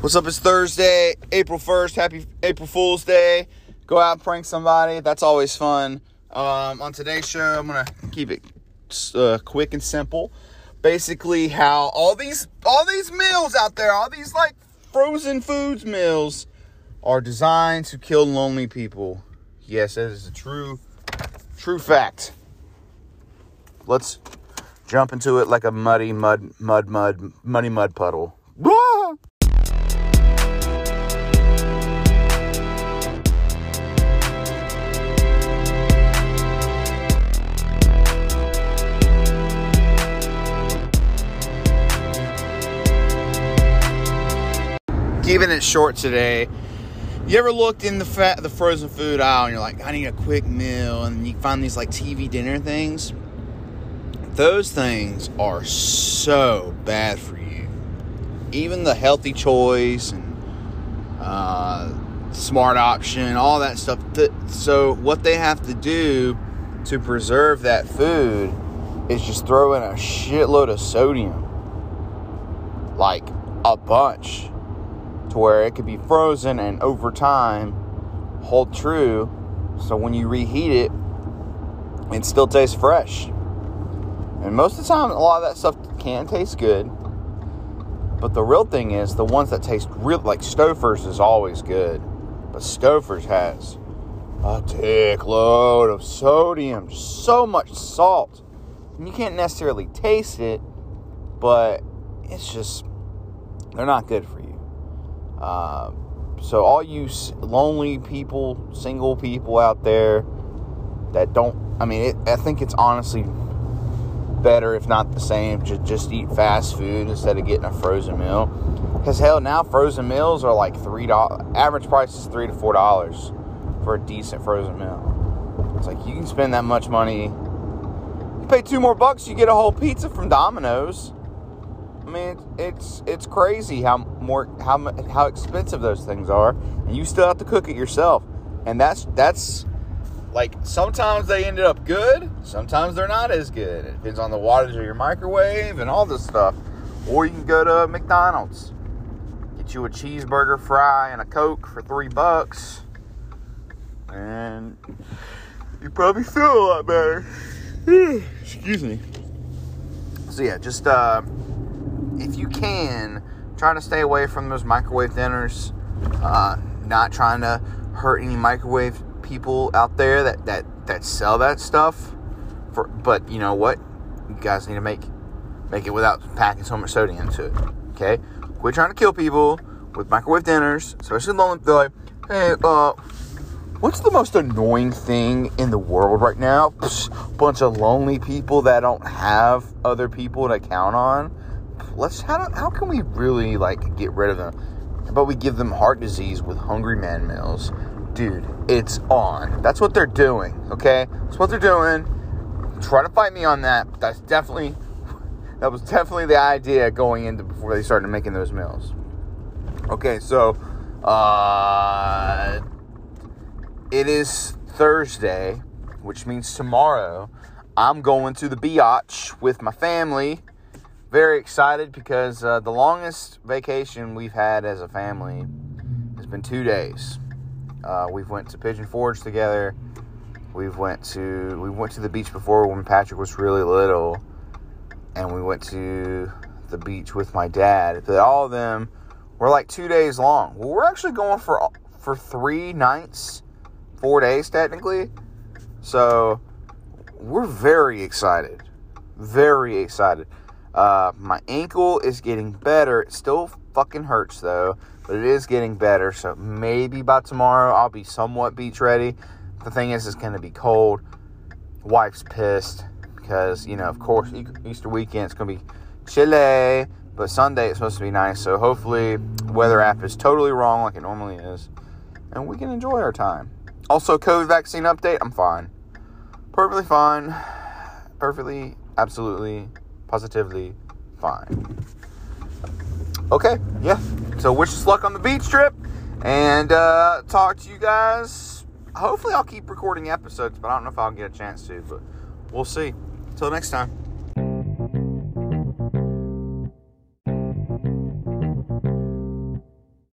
What's up? It's Thursday, April 1st. Happy April Fool's Day. Go out and prank somebody. That's always fun. Um, on today's show, I'm going to keep it uh, quick and simple. Basically, how all these all these meals out there, all these like frozen foods meals are designed to kill lonely people. Yes, that is a true true fact. Let's jump into it like a muddy mud mud mud muddy mud puddle. Keeping it short today. You ever looked in the fat, the frozen food aisle and you're like, I need a quick meal, and you find these like TV dinner things? Those things are so bad for you. Even the healthy choice and uh, smart option, all that stuff. So what they have to do to preserve that food is just throw in a shitload of sodium, like a bunch to where it could be frozen and over time hold true. So when you reheat it it still tastes fresh. And most of the time a lot of that stuff can taste good. But the real thing is the ones that taste real like Stouffer's is always good. But Stouffer's has a thick load of sodium so much salt. And you can't necessarily taste it but it's just they're not good for you uh, so, all you lonely people, single people out there that don't, I mean, it, I think it's honestly better, if not the same, to just eat fast food instead of getting a frozen meal. Because hell, now frozen meals are like three dollars. Average price is three to four dollars for a decent frozen meal. It's like you can spend that much money. You pay two more bucks, you get a whole pizza from Domino's. I mean, it's it's crazy how more how how expensive those things are, and you still have to cook it yourself. And that's that's like sometimes they ended up good, sometimes they're not as good. It depends on the wattage of your microwave and all this stuff. Or you can go to McDonald's, get you a cheeseburger, fry, and a coke for three bucks, and you probably feel a lot better. Excuse me. So yeah, just uh if you can, try to stay away from those microwave dinners. Uh, not trying to hurt any microwave people out there that that that sell that stuff. For but you know what, you guys need to make make it without packing so much sodium into it. Okay, quit trying to kill people with microwave dinners, especially lonely. Like, hey, uh, what's the most annoying thing in the world right now? Psh, bunch of lonely people that don't have other people to count on let's how, how can we really like get rid of them? But we give them heart disease with hungry man meals. Dude, it's on. That's what they're doing, okay? That's what they're doing. Try to fight me on that. That's definitely that was definitely the idea going into before they started making those meals. Okay, so uh it is Thursday, which means tomorrow I'm going to the beach with my family very excited because uh, the longest vacation we've had as a family has been two days. Uh, we've went to Pigeon Forge together. We've went to we went to the beach before when Patrick was really little, and we went to the beach with my dad. But all of them were like two days long. Well, we're actually going for for three nights, four days technically. So we're very excited, very excited. Uh, my ankle is getting better. It still fucking hurts though, but it is getting better. So maybe by tomorrow I'll be somewhat beach ready. The thing is, it's going to be cold. Wife's pissed because, you know, of course, Easter weekend it's going to be chilly, but Sunday it's supposed to be nice. So hopefully, weather app is totally wrong like it normally is, and we can enjoy our time. Also, COVID vaccine update I'm fine. Perfectly fine. Perfectly, absolutely positively fine. Okay, yeah. So wish us luck on the beach trip, and uh, talk to you guys. Hopefully, I'll keep recording episodes, but I don't know if I'll get a chance to. But we'll see. Until next time.